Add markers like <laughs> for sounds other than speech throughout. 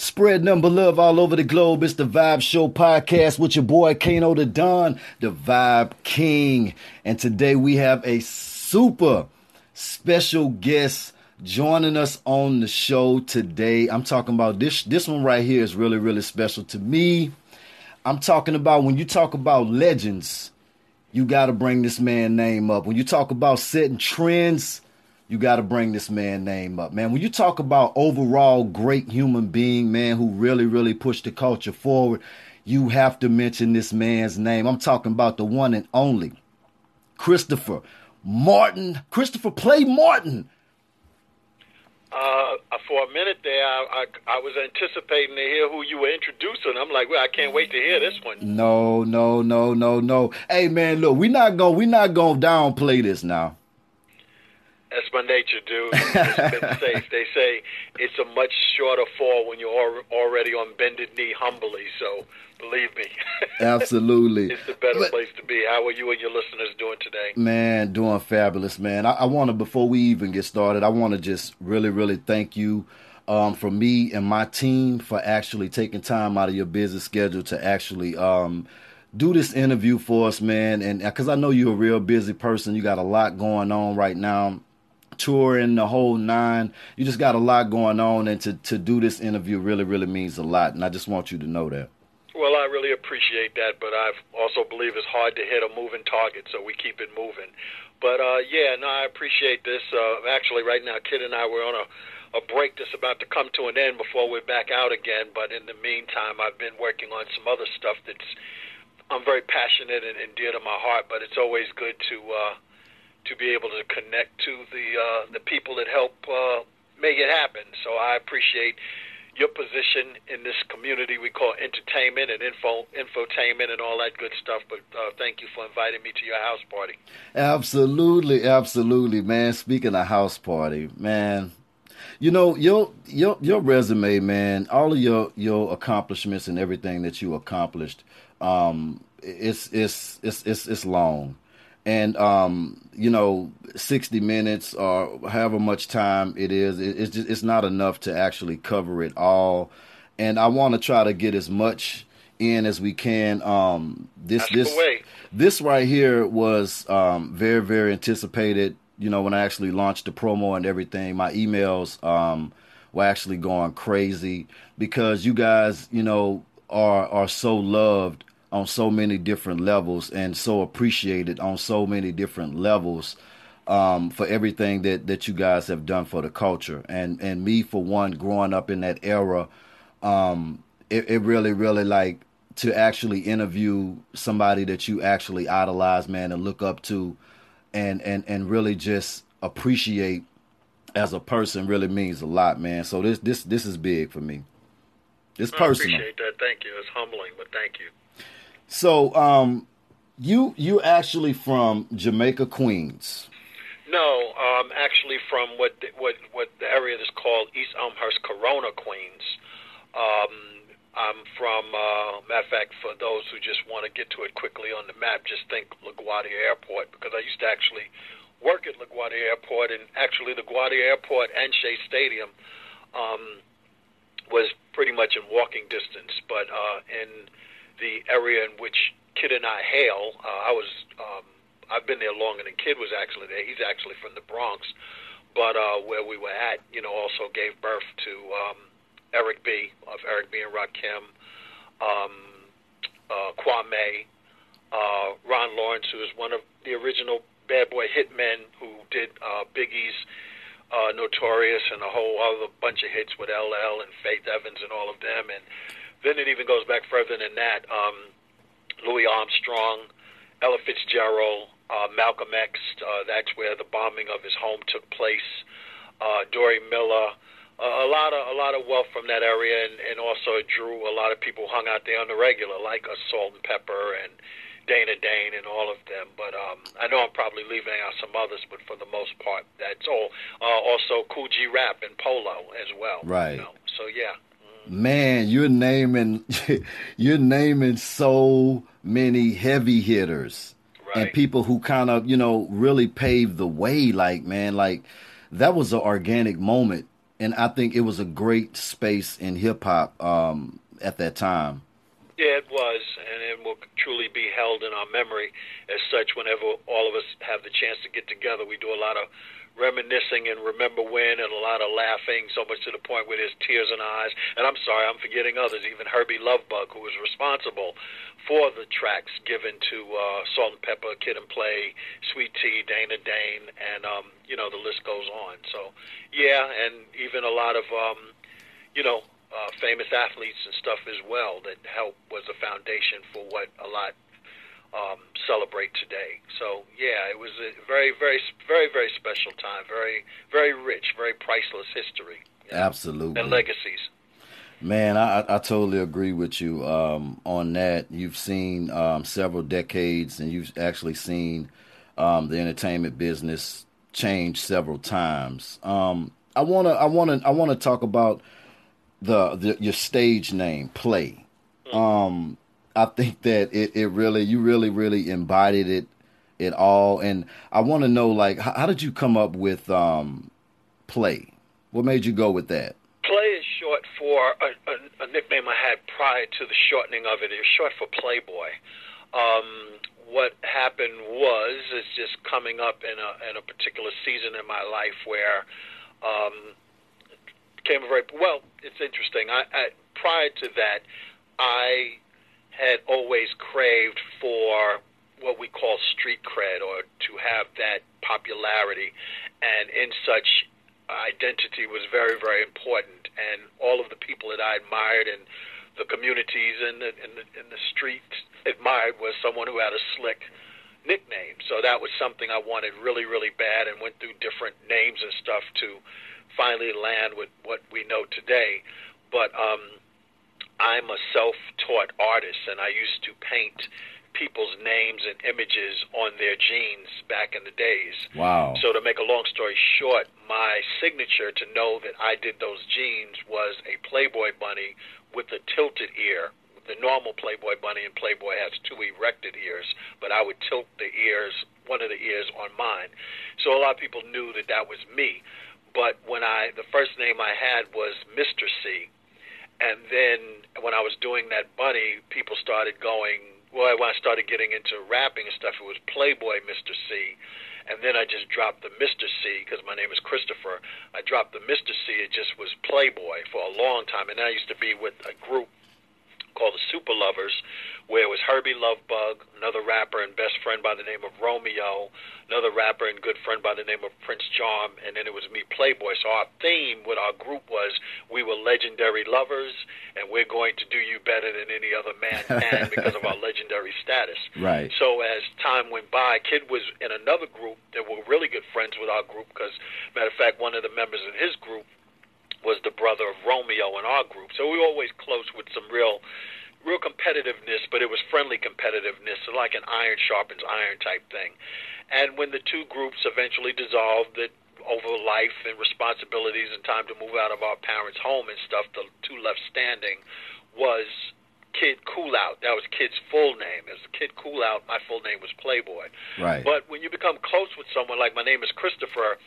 Spread number love all over the globe. It's the Vibe Show podcast with your boy Kano the Don, the Vibe King. And today we have a super special guest joining us on the show today. I'm talking about this this one right here is really really special to me. I'm talking about when you talk about legends, you got to bring this man name up. When you talk about setting trends, you got to bring this man name up, man. When you talk about overall great human being, man, who really, really pushed the culture forward, you have to mention this man's name. I'm talking about the one and only Christopher Martin. Christopher Play Martin. Uh, for a minute there, I, I, I was anticipating to hear who you were introducing. I'm like, well, I can't wait to hear this one. No, no, no, no, no. Hey, man, look, we're not going, we not going to downplay this now. That's my nature, dude. <laughs> Been safe. They say it's a much shorter fall when you're already on bended knee humbly. So believe me. <laughs> Absolutely. it's the better but, place to be. How are you and your listeners doing today? Man, doing fabulous, man. I, I want to, before we even get started, I want to just really, really thank you um, for me and my team for actually taking time out of your busy schedule to actually um, do this interview for us, man. And because I know you're a real busy person, you got a lot going on right now touring the whole nine. You just got a lot going on, and to to do this interview really really means a lot. And I just want you to know that. Well, I really appreciate that, but I also believe it's hard to hit a moving target, so we keep it moving. But uh, yeah, no, I appreciate this. Uh, actually, right now, Kid and I were on a a break that's about to come to an end before we're back out again. But in the meantime, I've been working on some other stuff that's I'm very passionate and, and dear to my heart. But it's always good to uh, to be able to connect to the uh, the people that help uh, make it happen. So I appreciate your position in this community we call entertainment and info infotainment and all that good stuff. But uh, thank you for inviting me to your house party. Absolutely, absolutely, man. Speaking of house party, man. You know your your your resume, man. All of your your accomplishments and everything that you accomplished, um, it's it's it's it's it's long and um, you know, sixty minutes or however much time it is, it, it's just it's not enough to actually cover it all. And I want to try to get as much in as we can. Um, this this this right here was um, very very anticipated. You know, when I actually launched the promo and everything, my emails um, were actually going crazy because you guys, you know, are are so loved on so many different levels and so appreciated on so many different levels um, for everything that, that you guys have done for the culture. And and me for one, growing up in that era, um, it, it really, really like to actually interview somebody that you actually idolize, man, and look up to and and and really just appreciate as a person really means a lot, man. So this this this is big for me. It's personal. I appreciate that. Thank you. It's humbling, but thank you. So, um, you you actually from Jamaica, Queens? No, um, actually from what what what the area is called East Elmhurst, Corona, Queens. Um, I'm from, uh, matter of fact, for those who just want to get to it quickly on the map, just think LaGuardia Airport because I used to actually work at LaGuardia Airport, and actually LaGuardia Airport and Shea Stadium um, was pretty much in walking distance. But uh, in the area in which Kid and I hail. Uh, I was um, I've been there longer than Kid was actually there. He's actually from the Bronx, but uh, where we were at, you know, also gave birth to um, Eric B. of Eric B. and Rakim, um, uh, Kwame, uh, Ron Lawrence, who is one of the original Bad Boy Hitmen who did uh, Biggie's uh, Notorious and a whole other bunch of hits with LL and Faith Evans and all of them, and then it even goes back further than that. Um, Louis Armstrong, Ella Fitzgerald, uh, Malcolm X. Uh, that's where the bombing of his home took place. Uh, Dory Miller. Uh, a lot of a lot of wealth from that area, and, and also it drew a lot of people hung out there on the regular, like a Salt-N-Pepa and Dana Dane and all of them. But um, I know I'm probably leaving out some others, but for the most part, that's all. Uh, also, G Rap and Polo as well. Right. You know? So yeah man, you're naming <laughs> you're naming so many heavy hitters right. and people who kind of you know really paved the way. Like man, like that was an organic moment and I think it was a great space in hip hop um, at that time. Yeah, it was, and it will truly be held in our memory as such. Whenever all of us have the chance to get together, we do a lot of reminiscing and remember when, and a lot of laughing, so much to the point where there's tears in eyes. And I'm sorry, I'm forgetting others. Even Hurby Luv Bug, who was responsible for the tracks given to uh, Salt-N-Pepa, Kid and Play, Sweet Tee, Dana Dane, and um, you know the list goes on. So, yeah, and even a lot of um, you know uh, famous athletes and stuff as well that help was a foundation for what a lot um, celebrate today. So yeah, it was a very, very, very, very special time. Very, very rich, very priceless history. Absolutely. And legacies. Man, I, I totally agree with you um, on that. You've seen um, several decades, and you've actually seen um, the entertainment business change several times. Um, I wanna, I wanna, I wanna talk about the, the your stage name play. Mm. I think that it, it really you really really embodied it it all, and I want to know like how, how, did you come up with um, play? What made you go with that? Play is short for a, a, a nickname I had prior to the shortening of it. It's short for Playboy. Um, what happened was it's just coming up in a in a particular season in my life where um, became a very well. It's interesting. I, I prior to that, I had always craved for what we call street cred, or to have that popularity, and in such identity was very very important. And all of the people that I admired and the communities in the, in the, in the street admired was someone who had a slick nickname. So that was something I wanted really, really bad, and went through different names and stuff to finally land with what we know today. But um, I'm a self-taught artist, and I used to paint people's names and images on their jeans back in the days. Wow. So to make a long story short, my signature to know that I did those jeans was a Playboy bunny with a tilted ear. The normal Playboy bunny in Playboy has two erected ears, but I would tilt the ears, one of the ears on mine. So a lot of people knew that that was me. But when I, the first name I had was Mr. C. And then when I was doing that bunny, people started going, well, when I started getting into rapping and stuff, it was Playboy Mr. C. And then I just dropped the Mr. C because my name is Christopher. I dropped the Mr. C. It just was Playboy for a long time. And I used to be with a group called the Super Lovers, where it was Hurby Luv Bug, another rapper and best friend by the name of Romeo, another rapper and good friend by the name of Prince Charm, and then it was me, Playboy. So our theme with our group was we were legendary lovers, and we're going to do you better than any other man can <laughs> because of our legendary status. Right. So as time went by, Kid was in another group that were really good friends with our group because, matter of fact, one of the members in his group was the brother of Romeo in our group. So we were always close with some real real competitiveness, but it was friendly competitiveness, like an iron sharpens iron type thing. And when the two groups eventually dissolved, that over life and responsibilities and time to move out of our parents' home and stuff, the two left standing was Kid Cool Out. That was Kid's full name. As Kid Cool Out, my full name was Playboy. Right. But when you become close with someone, like my name is Christopher,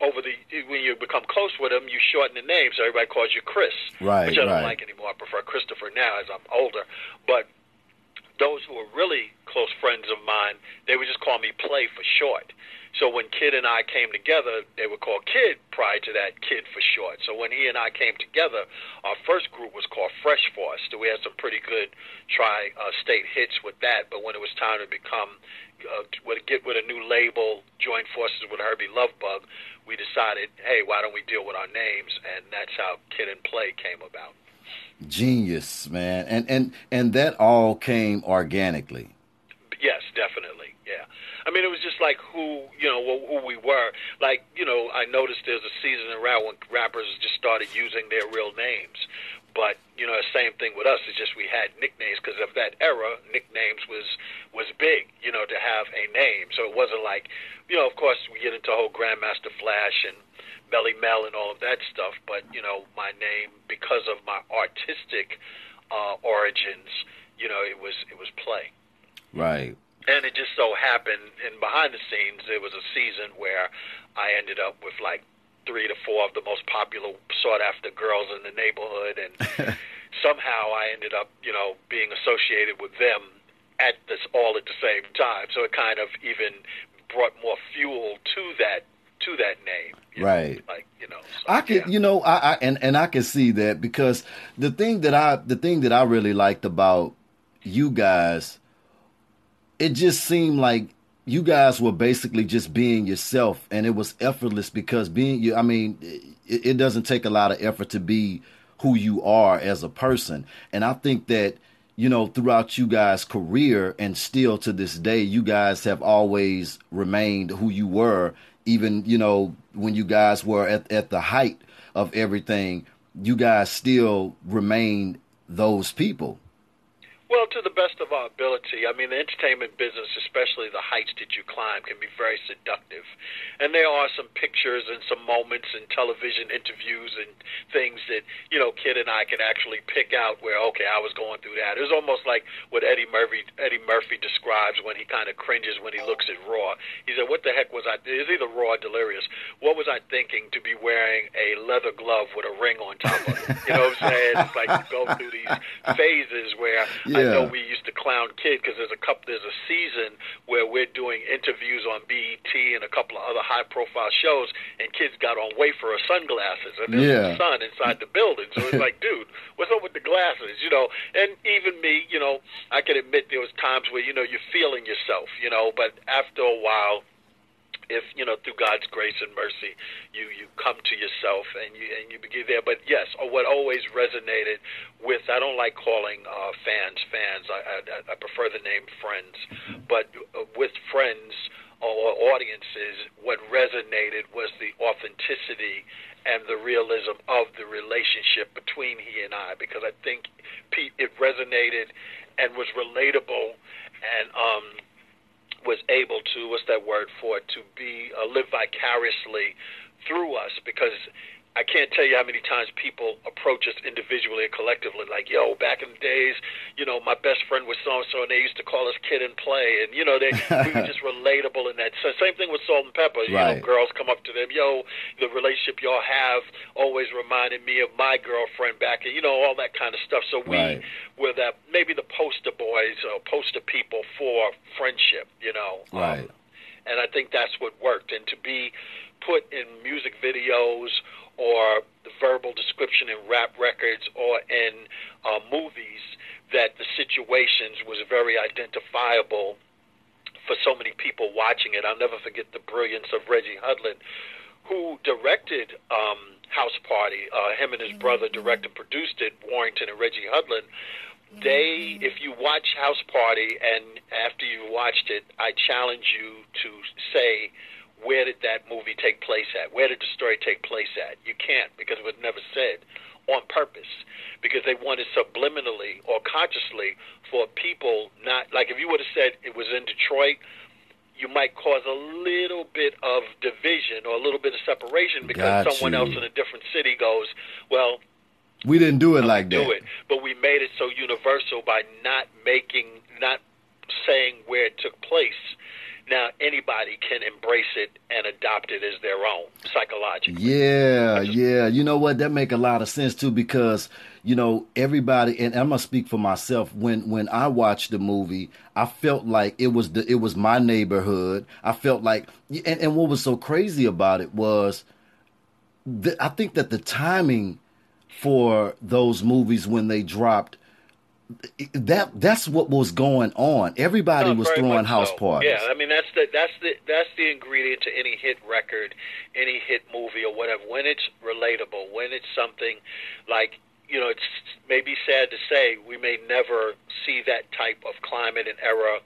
over the when you become close with them, you shorten the name, so everybody calls you Chris. Right. Which I don't right. like anymore. I prefer Christopher now as I'm older. But those who were really close friends of mine, they would just call me Play for short. So when Kid and I came together, they were called Kid prior to that Kid for short. So when he and I came together, our first group was called Fresh Force. So we had some pretty good tri uh, state hits with that. But when it was time to become uh, to get with a new label, join forces with Hurby Luv Bug, we decided, hey, why don't we deal with our names? And that's how Kid and Play came about. Genius, man, and and and that all came organically. Yes, definitely. Yeah. I mean, it was just like who you know who we were. Like you know, I noticed there's a season around when rappers just started using their real names. But you know, the same thing with us. It's just we had nicknames because of that era. Nicknames was was big. You know, to have a name. So it wasn't like, you know, of course we get into whole Grandmaster Flash and Melle Mel and all of that stuff. But you know, my name because of my artistic uh, origins, you know, it was it was play. Right. And it just so happened, and behind the scenes, there was a season where I ended up with like three to four of the most popular, sought after girls in the neighborhood, and <laughs> somehow I ended up, you know, being associated with them at this all at the same time. So it kind of even brought more fuel to that to that name. right. Know, like you know, so, I can, yeah. you know, I, I and and I can see that because the thing that I the thing that I really liked about you guys, it just seemed like you guys were basically just being yourself, and it was effortless because being you. I mean, it, it doesn't take a lot of effort to be who you are as a person, and I think that you know, throughout you guys' career and still to this day, you guys have always remained who you were. Even, you know, when you guys were at, at the height of everything, you guys still remained those people. Well, to the best of our ability. I mean, the entertainment business, especially the heights that you climb, can be very seductive. And there are some pictures and some moments and television interviews and things that, you know, Kid and I can actually pick out where, okay, I was going through that. It was almost like what Eddie Murphy Eddie Murphy describes when he kind of cringes when he looks at Raw. He said, "What the heck was I? It was either Raw or Delirious. What was I thinking to be wearing a leather glove with a ring on top of it? You know what I'm saying? It's like you go through these phases where <laughs> I know we used to clown Kid because there's a couple, there's a season where we're doing interviews on BET and a couple of other high-profile shows, and Kid's got on wafer or sunglasses, and there's Yeah. sun inside the building. So it's like, <laughs> dude, what's up with the glasses? You know, and even me, you know, I can admit there was times where you know you're feeling yourself, you know, but after a while if you know through God's grace and mercy you you come to yourself and you and you begin there. But yes, uh, what always resonated with I don't like calling uh, fans fans. I, I I prefer the name friends, but uh, with friends or audiences, what resonated was the authenticity and the realism of the relationship between he and I, because I think Pete it resonated and was relatable and um was able to what's that word for it to be uh, live vicariously through us because I can't tell you how many times people approach us individually and collectively, like, yo, back in the days, you know, my best friend was so and so, and they used to call us kid and play. And, you know, they we were <laughs> just relatable in that. So, same thing with Salt-N-Pepa. You Right. know, girls come up to them, yo, the relationship y'all have always reminded me of my girlfriend back, and, you know, all that kind of stuff. So we Right. were that maybe the poster boys or poster people for friendship, you know. Um, Right. and I think that's what worked. And to be put in music videos or the verbal description in rap records or in uh, movies that the situations was very identifiable for so many people watching it. I'll never forget the brilliance of Reggie Hudlin, who directed um, House Party. Uh, him and his brother directed, and produced it. Warrington and Reggie Hudlin. They, if you watch House Party, and after you watched it, I challenge you to say where did that movie take place at? Where did the story take place at? You can't because it was never said on purpose because they wanted subliminally or consciously for people not like if you would have said it was in Detroit you might cause a little bit of division or a little bit of separation because Got someone you. else in a different city goes well We didn't do it like do that. it. But we made it so universal by not making, not saying where it took place. Anybody can embrace it and adopt it as their own psychologically. Yeah, yeah. You know what? That make a lot of sense too because you know everybody, and I'm gonna speak for myself. When when I watched the movie, I felt like it was the it was my neighborhood. I felt like, and, and what was so crazy about it was, that I think that the timing for those movies when they dropped. That that's what was going on. Everybody No, was throwing house so. parties. Yeah, I mean that's the that's the that's the ingredient to any hit record, any hit movie or whatever. When it's relatable, when it's something like you know, it's maybe sad to say we may never see that type of climate and era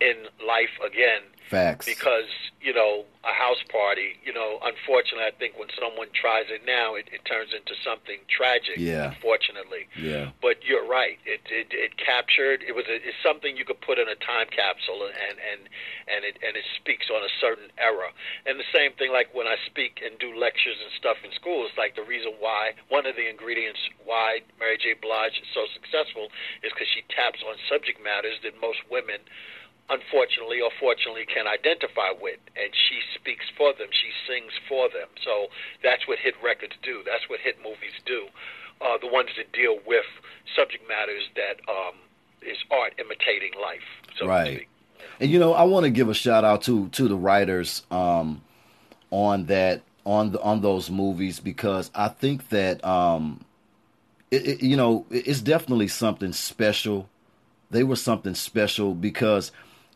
in life again. Facts. because you know a house party you know unfortunately i think when someone tries it now it, it turns into something tragic Yeah. unfortunately yeah. but you're right it, it it captured it was a, it's something you could put in a time capsule and and and it and it speaks on a certain era and the same thing like when i speak and do lectures and stuff in schools like the reason why one of the ingredients why mary j blige is so successful is because she taps on subject matters that most women unfortunately or fortunately can identify with and she speaks for them she sings for them. So that's what hit records do that's what hit movies do. Uh, the ones that deal with subject matters that um, is art imitating life so right. and you know i want to give a shout out to to the writers um, on that on the on those movies because i think that um, it, it, you know it's definitely something special. They were something special because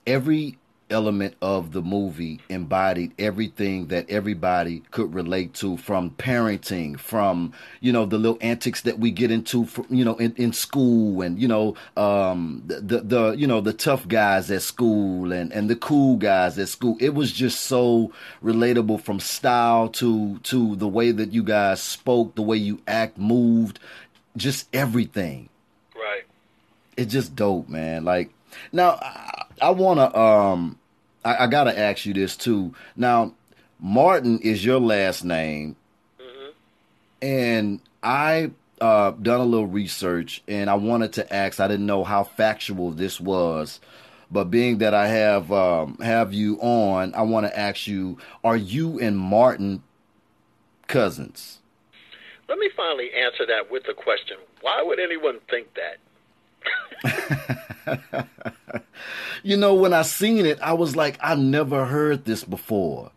every element of the movie embodied everything that everybody could relate to from parenting from you know the little antics that we get into from, you know in, in school and you know um the, the, the you know the tough guys at school and and the cool guys at school. It was just so relatable from style to to the way that you guys spoke the way you act moved just everything. Right. It's just dope man. Like now I want to um I, I got to ask you this too. Now, Martin is your last name, mm-hmm. and I uh, done a little research, and I wanted to ask. I didn't know how factual this was, but being that I have um, have you on, I want to ask you: Are you and Martin cousins? Let me finally answer that with a question. Why would anyone think that? <laughs> you know, when I seen it, I was like, I never heard this before.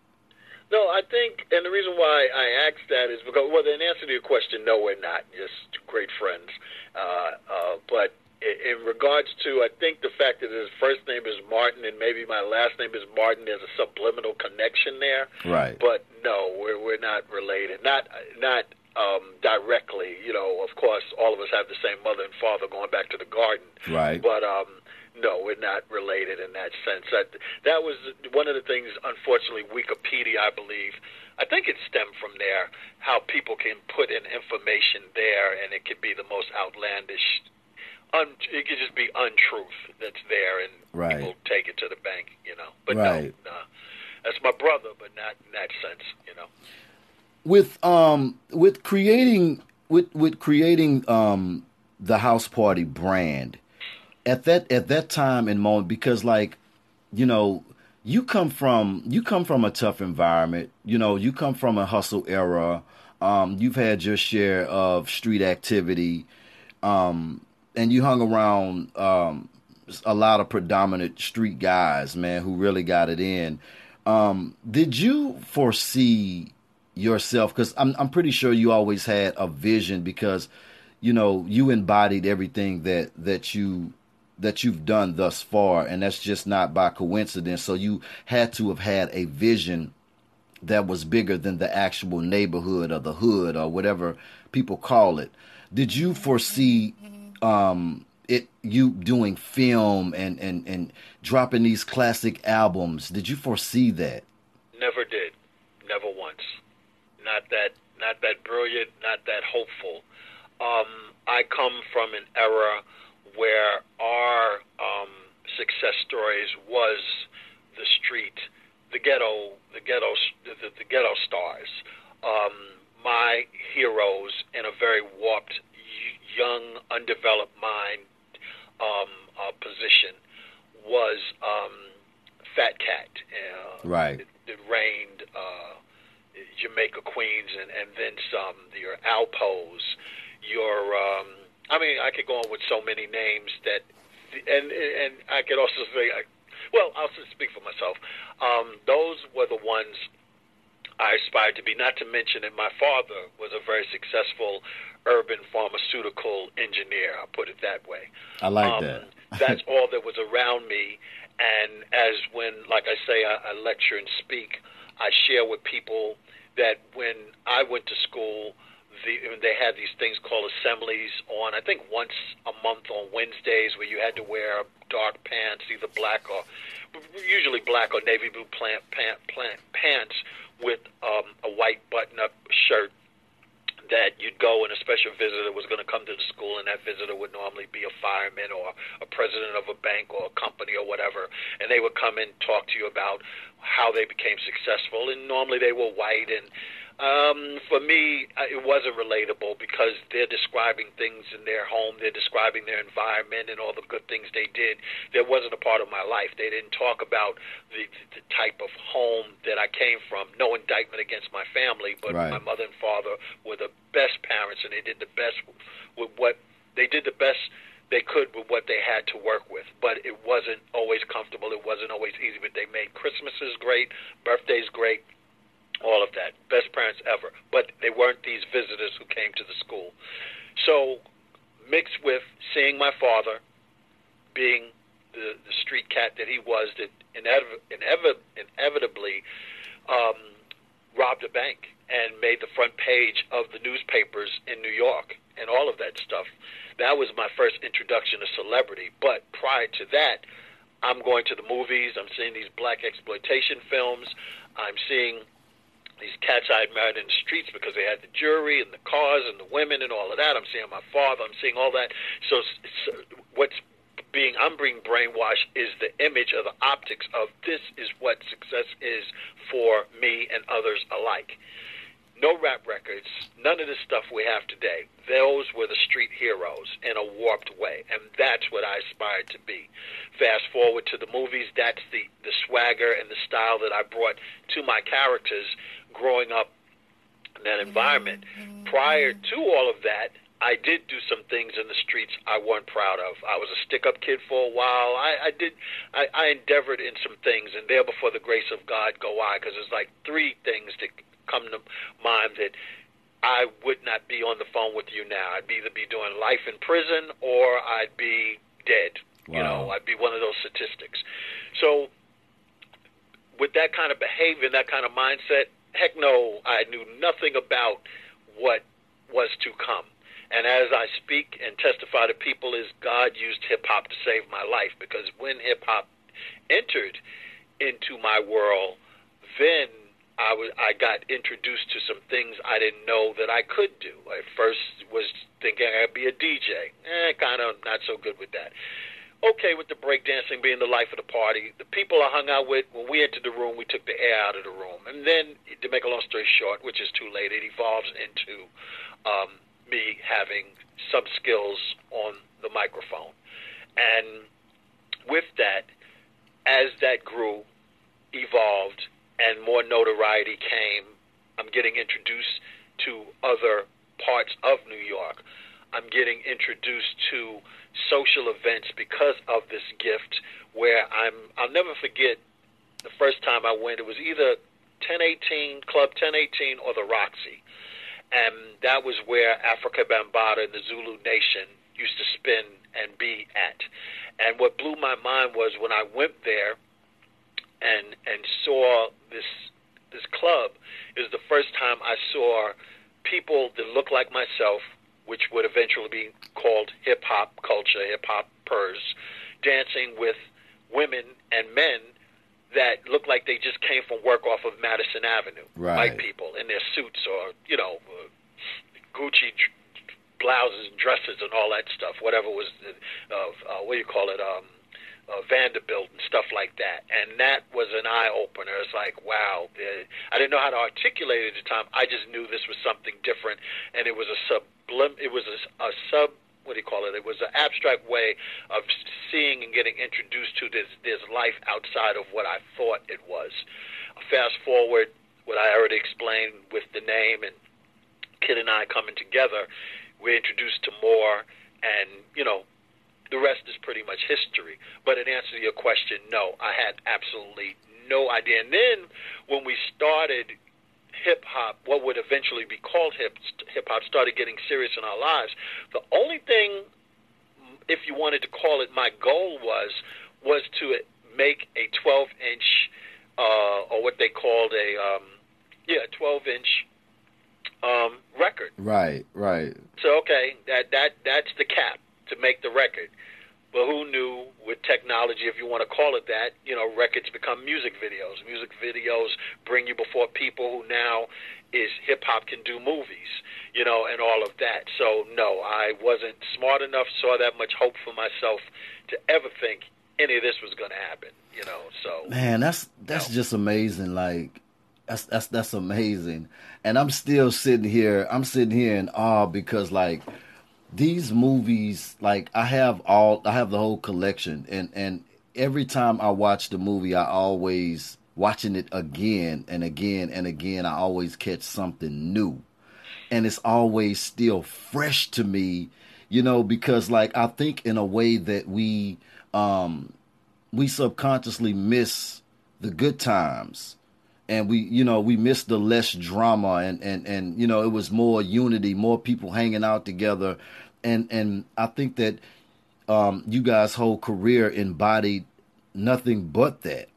No, I think, and the reason why I asked that is because, well, in answer to your question, no, we're not just great friends. Uh, uh, but in regards to, I think the fact that his first name is Martin and maybe my last name is Martin, there's a subliminal connection there. Right. But no, we're we're not related. Not not um, directly. You know, of course, all of us have the same mother and father going back to the garden. Right. But um, no, we're not related in that sense. That that was one of the things. Unfortunately, Wikipedia, I believe, I think it stemmed from there. How people can put in information there, and it could be the most outlandish. Un, it could just be untruth that's there, and right. people take it to the bank, you know. But right. no, no, that's my brother, but not in that sense, you know. With um, with creating with with creating um the house party brand at that at that time and moment because like you know you come from you come from a tough environment you know you come from a hustle era um, you've had your share of street activity um, and you hung around um, a lot of predominant street guys man who really got it in. Um, did you foresee yourself because I'm, I'm pretty sure you always had a vision because you know you embodied everything that that you that you've done thus far, and that's just not by coincidence. So you had to have had a vision that was bigger than the actual neighborhood or the hood or whatever people call it. Did you foresee um, it you doing film and, and, and dropping these classic albums? Did you foresee that? Never did. Never once. Not that not that brilliant, not that hopeful. Um, I come from an era where our um, success stories was the street, the ghetto, the ghetto, the, the ghetto stars. Um, my heroes in a very warped, young, undeveloped mind um, uh, position was um, Fat Cat. Uh, right. It, it rained. Uh, Jamaica Queens and, and then some. Your Alpos, your um, I mean, I could go on with so many names that, and and I could also say, I, well, I'll speak for myself. Um, those were the ones I aspired to be. Not to mention that my father was a very successful urban pharmaceutical engineer. I'll put it that way. I like um, that. <laughs> <laughs> that's all that was around me. And as when, like I say, I, I lecture and speak, I share with people that when I went to school the, they had these things called assemblies on, I think once a month on Wednesdays, where you had to wear dark pants, either black or usually black or navy blue plant, pant, plant, pants with um, a white button-up shirt. That you'd go and a special visitor was going to come to the school, and that visitor would normally be a fireman or a president of a bank or a company or whatever, and they would come and talk to you about how they became successful. And normally they were white and Um, for me, uh, it wasn't relatable because they're describing things in their home, they're describing their environment and all the good things they did. That wasn't a part of my life. They didn't talk about the, the type of home that I came from. No indictment against my family, but Right. my mother and father were the best parents, and they did the best with what they did the best they could with what they had to work with. But it wasn't always comfortable. It wasn't always easy. But they made Christmases great, birthdays great, all of that. Best parents ever. But they weren't these visitors who came to the school. So, mixed with seeing my father being the, the street cat that he was, that inev- inev- inevitably um, robbed a bank and made the front page of the newspapers in New York and all of that stuff. That was my first introduction to celebrity. But prior to that, I'm going to the movies. I'm seeing these black exploitation films. I'm seeing these cats I'd married in the streets because they had the jury and the cars and the women and all of that. I'm seeing my father. I'm seeing all that. So, so what's being I'm being brainwashed is the image of the optics of this is what success is for me and others alike. No rap records, none of the stuff we have today. Those were the street heroes in a warped way, and that's what I aspired to be. Fast forward to the movies, that's the, the swagger and the style that I brought to my characters growing up in that environment. Prior to all of that, I did do some things in the streets I wasn't proud of. I was a stick-up kid for a while. I, I did, I, I endeavored in some things, and there before the grace of God go I, because there's like three things that come to mind that I would not be on the phone with you now. I'd either be doing life in prison or I'd be dead. You know, I'd be one of those statistics. So, with that kind of behavior, and that kind of mindset, heck no, I knew nothing about what was to come. And as I speak and testify to people, is God used hip hop to save my life because when hip hop entered into my world, then I got introduced to some things I didn't know that I could do. I first was thinking I'd be a DJ. Eh, kind of not so good with that. Okay, with the breakdancing being the life of the party, the people I hung out with, when we entered the room, we took the air out of the room. And then, to make a long story short, which is too late, it evolves into um, me having some skills on the microphone. And with that, as that grew, evolved, and more notoriety came, I'm getting introduced to other parts of New York. I'm getting introduced to social events because of this gift where I'm I'll never forget the first time I went. It was either 1018 Club 1018 or the Roxy. And that was where Afrika Bambaataa and the Zulu Nation used to spin and be at. And what blew my mind was when I went there and and saw this this club it was the first time I saw people that looked like myself which would eventually be called hip hop culture, hip hop pers, dancing with women and men that looked like they just came from work off of Madison Avenue. Right. White people in their suits or, you know, uh, Gucci blouses and dresses and all that stuff, whatever was, uh, uh, what do you call it, um, uh, Vanderbilt and stuff like that. And that was an eye opener. It's like, wow, uh, I didn't know how to articulate it at the time. I just knew this was something different, and it was a sublim. It was a, a sub. What do you call it? It was an abstract way of seeing and getting introduced to this this life outside of what I thought it was. Fast forward, what I already explained with the name and Kid and I coming together, we're introduced to more, and you know, the rest is pretty much history. But in answer to your question, no, I had absolutely no idea. And then when we started hip hop, what would eventually be called hip hip hop, started getting serious in our lives. The only thing, if you wanted to call it, my goal was was to make a 12 inch, uh, or what they called a, um, yeah, 12 inch um, record. Right, right. So okay, that that that's the cap to make the record. But who knew with technology, if you want to call it that, you know, records become music videos. Music videos bring you before people who now is hip hop can do movies, you know, and all of that. So no, I wasn't smart enough, saw that much hope for myself to ever think any of this was going to happen, you know. So Man, that's that's No. just amazing. Like that's that's that's amazing. and I'm still sitting here. I'm sitting here in awe because like these movies, like I have all, I have the whole collection, and and every time I watch the movie, I always watching it again and again and again. I always catch something new, and it's always still fresh to me, you know, because like I think in a way that we um we subconsciously miss the good times and we you know we missed the less drama and and and you know it was more unity more people hanging out together and and i think that um you guys whole career embodied nothing but that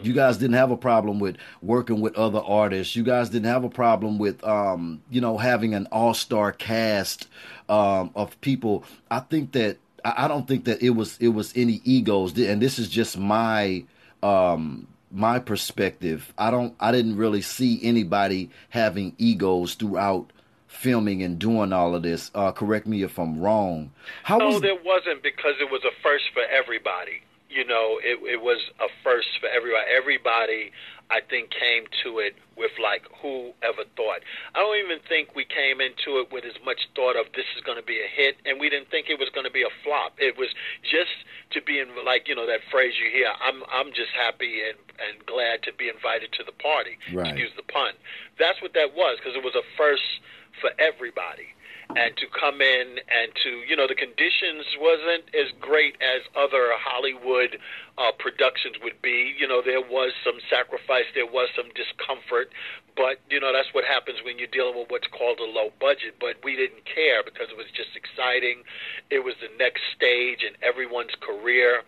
you guys didn't have a problem with working with other artists. You guys didn't have a problem with, um, you know, having an all-star cast um, of people. I think that I don't think that it was it was any egos, and this is just my um, my perspective, I don't I didn't really see anybody having egos throughout filming and doing all of this. Uh, correct me if I'm wrong. How no, was... there wasn't because it was a first for everybody. You know, it it was a first for everybody. Everybody I think came to it with like who ever thought. I don't even think we came into it with as much thought of this is going to be a hit, and we didn't think it was going to be a flop. It was just to be in like you know that phrase you hear. I'm I'm just happy and and glad to be invited to the party. Right. Excuse the pun. That's what that was because it was a first for everybody and to come in and to you know the conditions wasn't as great as other Hollywood uh, productions would be. You know there was some sacrifice, there was some discomfort, but you know that's what happens when you're dealing with what's called a low budget. But we didn't care because it was just exciting. It was the next stage in everyone's career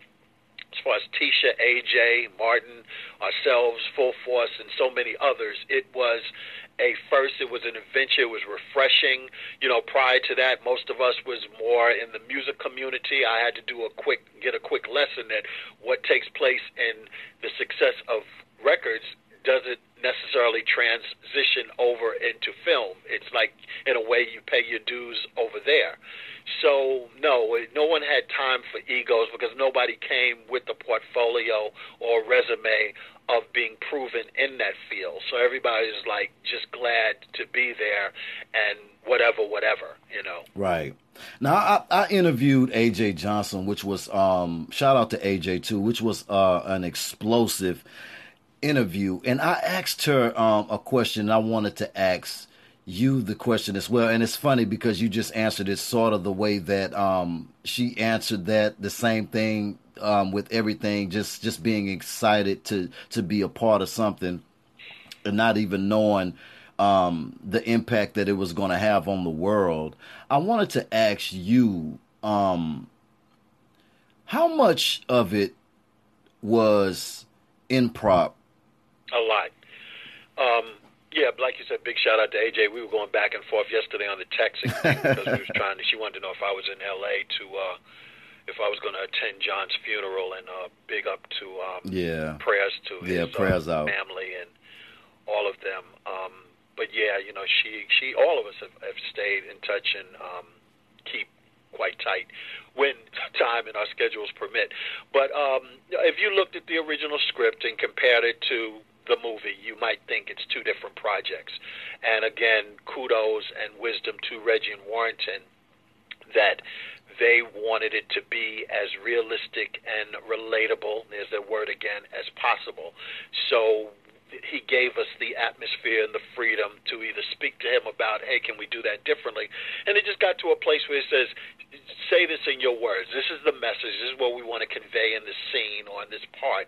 as far as Tisha, AJ, Martin, ourselves, Full Force, and so many others, it was a first. It was an adventure. It was refreshing. You know, prior to that, most of us was more in the music community. I had to do a quick, get a quick lesson that what takes place in the success of records doesn't necessarily transition over into film. It's like, in a way, you pay your dues over there. So no, no one had time for egos because nobody came with the portfolio or resume of being proven in that field. So everybody everybody's like just glad to be there and whatever, whatever, you know. Right. Now I, I interviewed AJ Johnson, which was um shout out to AJ too, which was uh an explosive interview, and I asked her um a question I wanted to ask you the question as well. And it's funny because you just answered it sort of the way that um, she answered that the same thing um, with everything, just just being excited to to be a part of something, and not even knowing um, the impact that it was going to have on the world. I wanted to ask you, um, how much of it was improv? A lot. Um, yeah, like you said, big shout out to AJ. We were going back and forth yesterday on the texting <laughs> thing because we was trying to. She wanted to know if I was in LA to, uh, if I was going to attend John's funeral, and uh, big up to um, yeah prayers to yeah his prayers uh, out. family and all of them. Um, but yeah, you know, she she all of us have, have stayed in touch and um, keep quite tight when <laughs> time and our schedules permit. But um, if you looked at the original script and compared it to the movie, you might think it's two different projects. And again, kudos and wisdom to Reggie and Warrington that they wanted it to be as realistic and relatable, there's that word again, as possible. So he gave us the atmosphere and the freedom to either speak to him about, hey, can we do that differently? And it just got to a place where he says, say this in your words. This is the message. This is what we want to convey in this scene or in this part.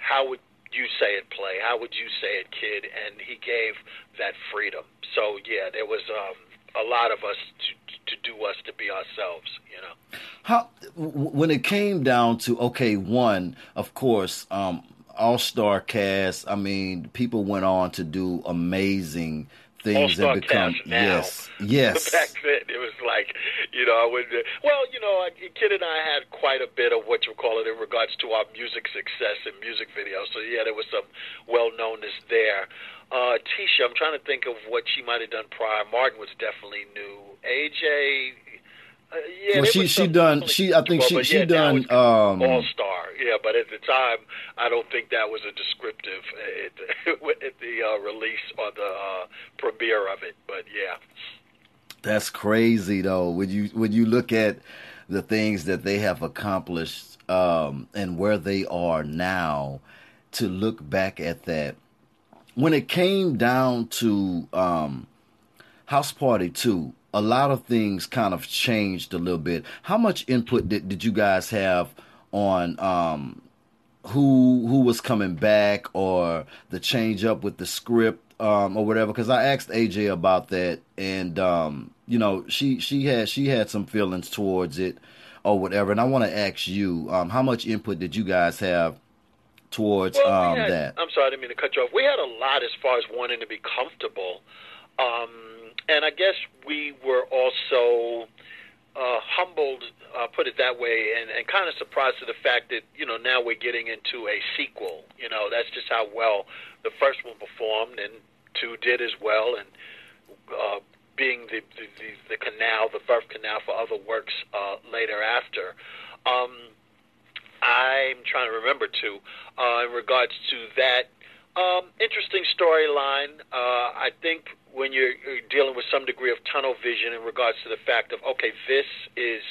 How would you say it play? How would you say it, kid? And he gave that freedom. So yeah, there was um, a lot of us to to do us to be ourselves. You know. How when it came down to okay, one of course. Um, all star cast. I mean, people went on to do amazing things that become yes, yes. Back then, it was like you know, I would. Well, you know, Kid and I had quite a bit of what you call it in regards to our music success and music videos. So yeah, there was some well knownness there. Uh, Tisha, I'm trying to think of what she might have done prior. Martin was definitely new. AJ, Uh, yeah, well, she she done she I think she she yeah, done um, All Star. Yeah, but at the time, I don't think that was a descriptive at the, <laughs> at the uh, release or the uh, premiere of it. But yeah, that's crazy though. When you when you look at the things that they have accomplished um, and where they are now, to look back at that. When it came down to um, House Party Two, a lot of things kind of changed a little bit. How much input did, did you guys have on um, who who was coming back or the change up with the script um, or whatever? Because I asked AJ about that, and um, you know she she had she had some feelings towards it or whatever. And I want to ask you, um, how much input did you guys have towards well, um, had, that? I'm sorry, I didn't mean to cut you off. We had a lot as far as wanting to be comfortable. Um, and I guess we were also uh, humbled, uh, put it that way, and, and kind of surprised to the fact that you know now we're getting into a sequel. You know, that's just how well the first one performed, and two did as well, and uh, being the, the the the canal, the birth canal for other works uh, later after. Um, I'm trying to remember too, uh, in regards to that um, interesting storyline. Uh, I think when you're, dealing with some degree of tunnel vision in regards to the fact of, okay, this is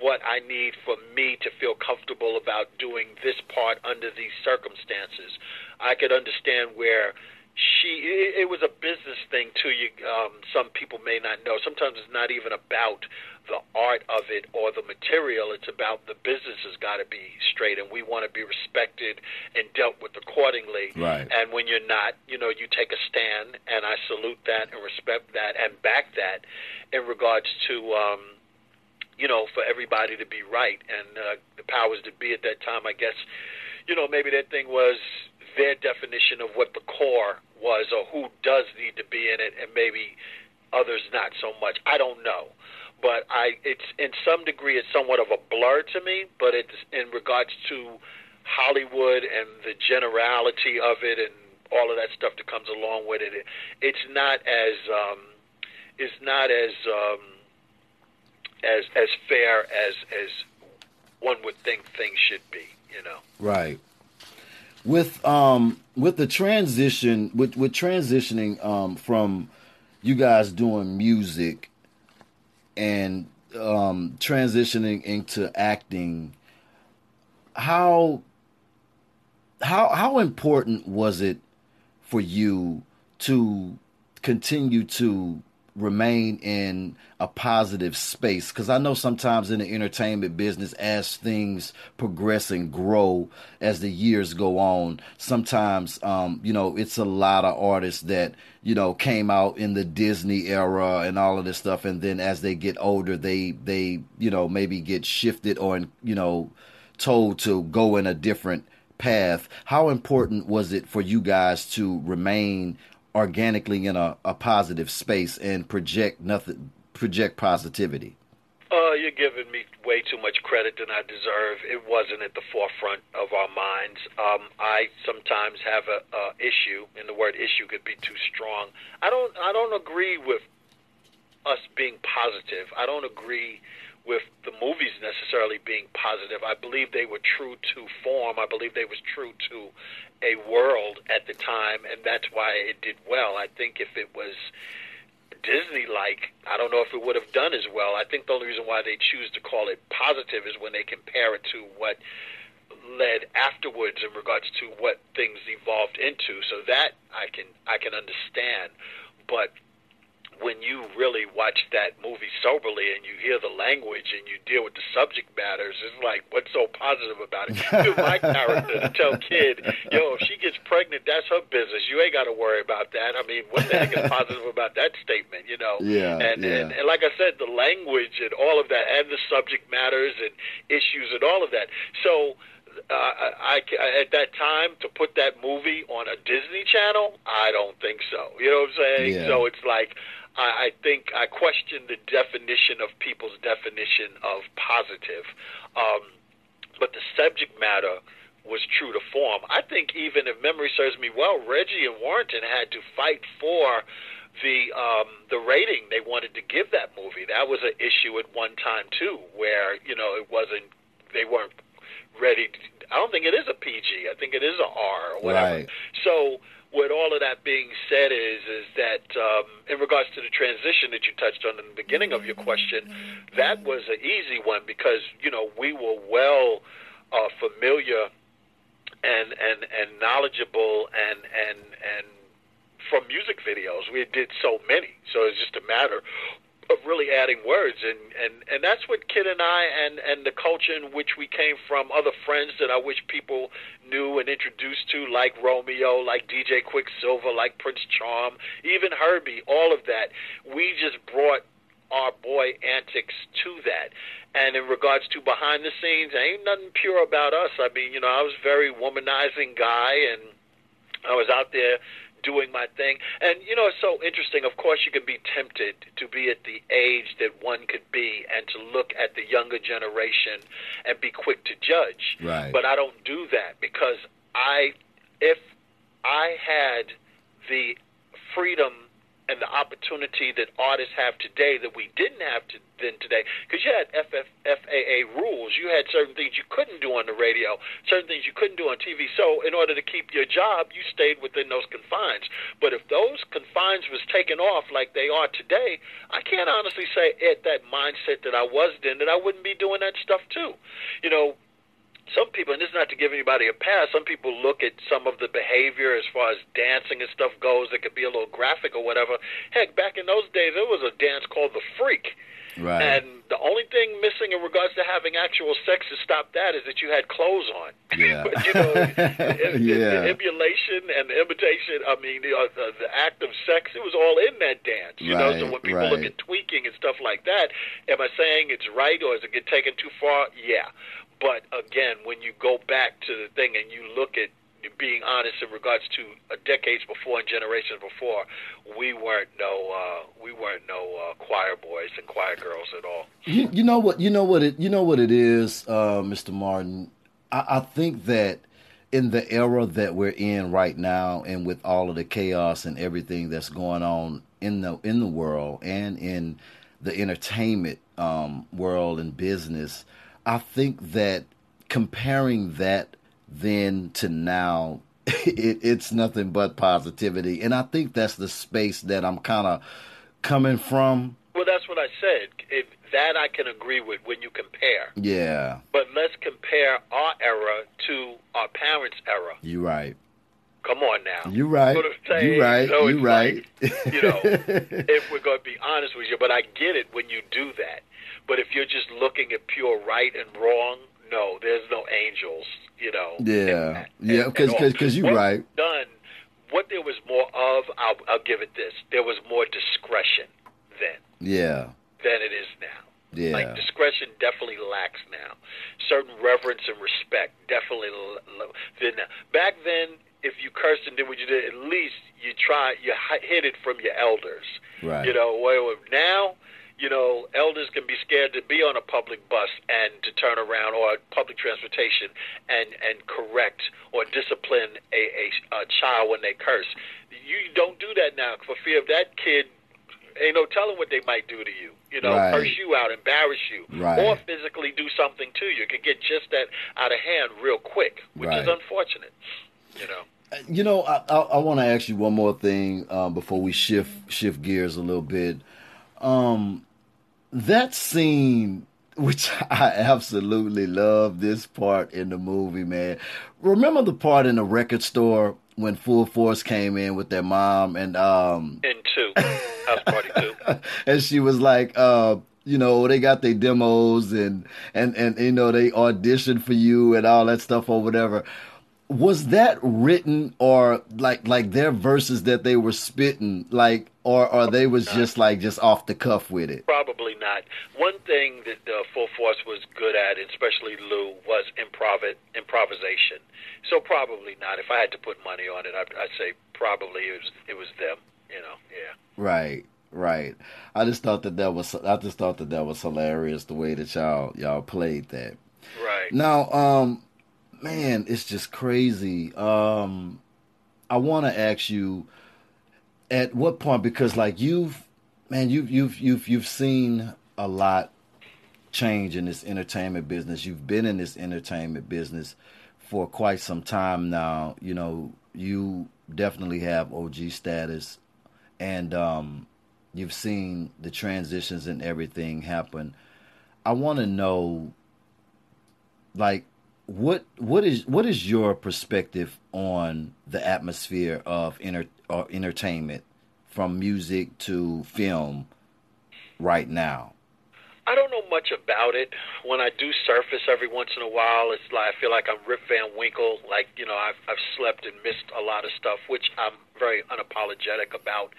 what I need for me to feel comfortable about doing this part under these circumstances. I could understand where she it, it was a business thing too. You um, some people may not know. Sometimes it's not even about the art of it or the material. It's about the business has got to be straight, and we want to be respected and dealt with accordingly. Right. And when you're not, you know, you take a stand, and I salute that and respect that and back that in regards to. Um, you know, for everybody to be right, and uh, the powers to be at that time, I guess, you know, maybe that thing was their definition of what the core was or who does need to be in it, and maybe others not so much. I don't know, but I it's in some degree it's somewhat of a blur to me. But it's in regards to Hollywood and the generality of it and all of that stuff that comes along with it. It's not as um, it's not as um, as as fair as as one would think things should be. You know. Right with um with the transition with with transitioning um from you guys doing music and um transitioning into acting how how how important was it for you to continue to remain in a positive space because I know sometimes in the entertainment business, as things progress and grow as the years go on, sometimes um, you know it's a lot of artists that you know came out in the Disney era and all of this stuff, and then as they get older, they they you know maybe get shifted or you know told to go in a different path. How important was it for you guys to remain organically in a, a positive space and project nothing project positivity? Uh, you're giving me way too much credit than I deserve. It wasn't at the forefront of our minds. Um, I sometimes have a, a issue, and the word issue could be too strong. I don't. I don't agree with us being positive. I don't agree with the movies necessarily being positive. I believe they were true to form. I believe they was true to a world at the time, and that's why it did well. I think if it was Disney like, I don't know if it would have done as well. I think the only reason why they choose to call it positive is when they compare it to what led afterwards in regards to what things evolved into. So that I can I can understand. But when you really watch that movie soberly and you hear the language and you deal with the subject matters, it's like, what's so positive about it? my character <laughs> to tell kid, yo, if she gets pregnant, that's her business. You ain't got to worry about that. I mean, what the heck is positive <laughs> about that statement? You know? Yeah. And, yeah. and and like I said, the language and all of that, and the subject matters and issues and all of that. So. Uh, I, I at that time to put that movie on a Disney Channel, I don't think so. You know what I'm saying? Yeah. So it's like I, I think I question the definition of people's definition of positive. Um, but the subject matter was true to form. I think even if memory serves me well, Reggie and Warrington had to fight for the um, the rating they wanted to give that movie. that was an issue at one time too, where you know it wasn't they weren't ready. To, I don't think it is a PG. I think it is a R or whatever. Right. So with all of that being said, is is that um, in regards to the transition that you touched on in the beginning of your question, that was an easy one because you know we were well uh, familiar and and and knowledgeable and and and from music videos. We did so many, so it's just a matter of really adding words. And and and that's what Kid and I and and the culture in which we came from other friends that I wish people knew and introduced to like Romeo like DJ Quicksilver like Prince Charm even Hurby all of that. We just brought our boy antics to that. And in regards to behind the scenes ain't nothing pure about us. I mean you know I was very womanizing guy and I was out there doing my thing. And you know, it's so interesting. Of course, you can be tempted to be at the age that one could be, and to look at the younger generation and be quick to judge. Right. But I don't do that because I, if I had the freedom and the opportunity that artists have today that we didn't have to, then today. Because you had FF, rules. You had certain things you couldn't do on the radio, certain things you couldn't do on TV. So in order to keep your job, you stayed within those confines. But if those confines was taken off like they are today, I can't honestly say at that mindset that I was then that I wouldn't be doing that stuff too. You know, some people, and this is not to give anybody a pass, some people look at some of the behavior as far as dancing and stuff goes that could be a little graphic or whatever. Heck, back in those days, there was a dance called the freak. Right. And the only thing missing in regards to having actual sex to stop that is that you had clothes on. Yeah. <laughs> but, you know, <laughs> the, Yeah. the emulation and the imitation, I mean, the, uh, the, the act of sex, it was all in that dance. You know, so when people look at tweaking and stuff like that, am I saying it's right or is it get taken too far? Yeah. But again, when you go back to the thing and you look at being honest in regards to uh, decades before and generations before, we weren't no uh, we weren't no uh, choir boys and choir girls at all. You, you know what? You know what it. You know what it is, uh, Mr. Martin. I, I think that in the era that we're in right now, and with all of the chaos and everything that's going on in the in the world and in the entertainment um, world and business, I think that comparing that then to now, <laughs> it, it's nothing but positivity, and I think that's the space that I'm kind of coming from. Well, that's what I said. If that I can agree with when you compare. Yeah. But let's compare our era to our parents' era. You're right. Come on now. You're right. know what I'm saying? You right. So you it's right. like, you know, <laughs> if we're going to be honest with you, but I get it when you do that. But if you're just looking at pure right and wrong, no, there's no angels, you know. Yeah. Yeah, at- at 'cause- all. 'cause- 'cause you're right. Done. What there was more of, I'll, I'll give it this. There was more discretion then yeah. than it is now. Yeah. Like discretion definitely lacks now. Certain reverence and respect definitely l- now. Back then, if you cursed and did what you did, at least you try you hid it from your elders. Right. You know, where now, you know, elders can be scared to be on a public bus and to turn around or public transportation and and correct or discipline a, a, a child when they curse. You don't do that now for fear of that kid. Ain't no telling what they might do to you. You know, Right. curse you out, embarrass you, Right. or physically do something to you. It can get just that out of hand real quick, which is unfortunate. You know. You know, I I, I want to ask you one more thing um, before we shift shift gears a little bit. Um, that scene, which <laughs> I absolutely love, this part in the movie, man. Remember the part in the record store when Full Force came in with their mom and um and two, house party two. <laughs> and she was like, uh, you know, they got their demos and and and you know they auditioned for you and all that stuff or whatever. Was that written or like like their verses that they were spitting like or or they was just like just off the cuff with it? Probably not. One thing that uh, Full Force was good at, especially Lou, was improv improvisation. So probably not. If I had to put money on it, I'd, I'd say probably it was it was them. You know, yeah. Right, right. I just thought that that was I just thought that that was hilarious the way that y'all y'all played that. Right. Now, um, man, it's just crazy. Um, I want to ask you at what point because like you've man you've you've you've you've seen a lot change in this entertainment business. You've been in this entertainment business for quite some time now. You know, you definitely have OG status, and um, you've seen the transitions and everything happen. I want to know, like, what what is what is your perspective on the atmosphere of inter, or uh, entertainment from music to film right now? I don't know much about it. When I do surface every once in a while, it's like I feel like I'm Rip Van Winkle. Like you know, I've I've slept and missed a lot of stuff, which I'm very unapologetic about,